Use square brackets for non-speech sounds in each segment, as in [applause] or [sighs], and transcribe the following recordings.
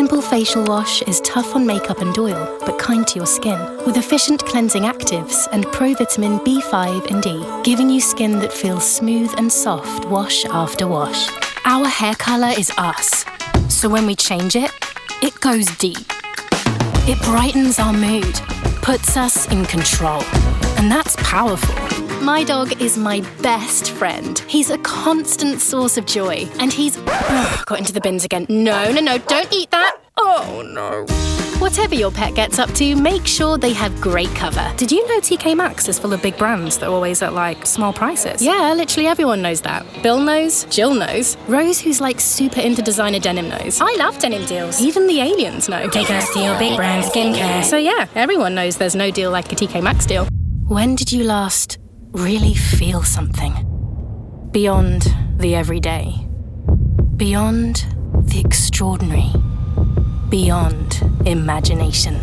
Simple Facial Wash is tough on makeup and oil, but kind to your skin. With efficient cleansing actives and provitamin B5 and D, giving you skin that feels smooth and soft wash after wash. Our hair colour is us. So when we change it, it goes deep. It brightens our mood, puts us in control. And that's powerful. My dog is my best friend. He's a constant source of joy. And he's. Ugh, [sighs] got into the bins again. No, no, no, don't eat that. Oh, no. Whatever your pet gets up to, make sure they have great cover. Did you know TK Maxx is full of big brands that are always at like small prices? Yeah, literally everyone knows that. Bill knows, Jill knows, Rose, who's like super into designer denim, knows. I love denim deals. Even the aliens know. Take us to your big brand skincare. So yeah, everyone knows there's no deal like a TK Maxx deal. When did you last really feel something? Beyond the everyday. Beyond the extraordinary. Beyond imagination.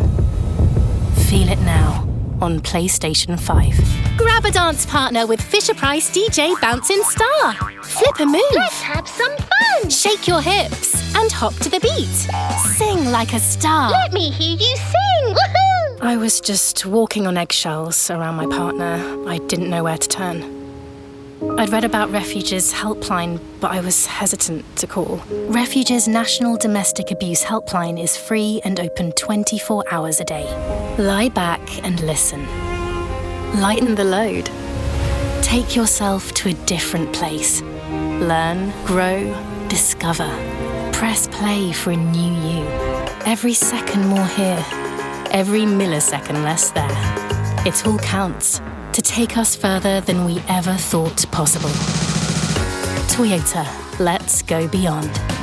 Feel it now on PlayStation 5. Grab a dance partner with Fisher Price DJ Bouncing Star. Flip a move. Let's have some fun. Shake your hips and hop to the beat. Sing like a star. Let me hear you sing. I was just walking on eggshells around my partner. I didn't know where to turn. I'd read about Refuge's helpline, but I was hesitant to call. Refuge's National Domestic Abuse Helpline is free and open 24 hours a day. Lie back and listen. Lighten the load. Take yourself to a different place. Learn, grow, discover. Press play for a new you. Every second more here, every millisecond less there. It all counts to take us further than we ever thought possible. Toyota, let's go beyond.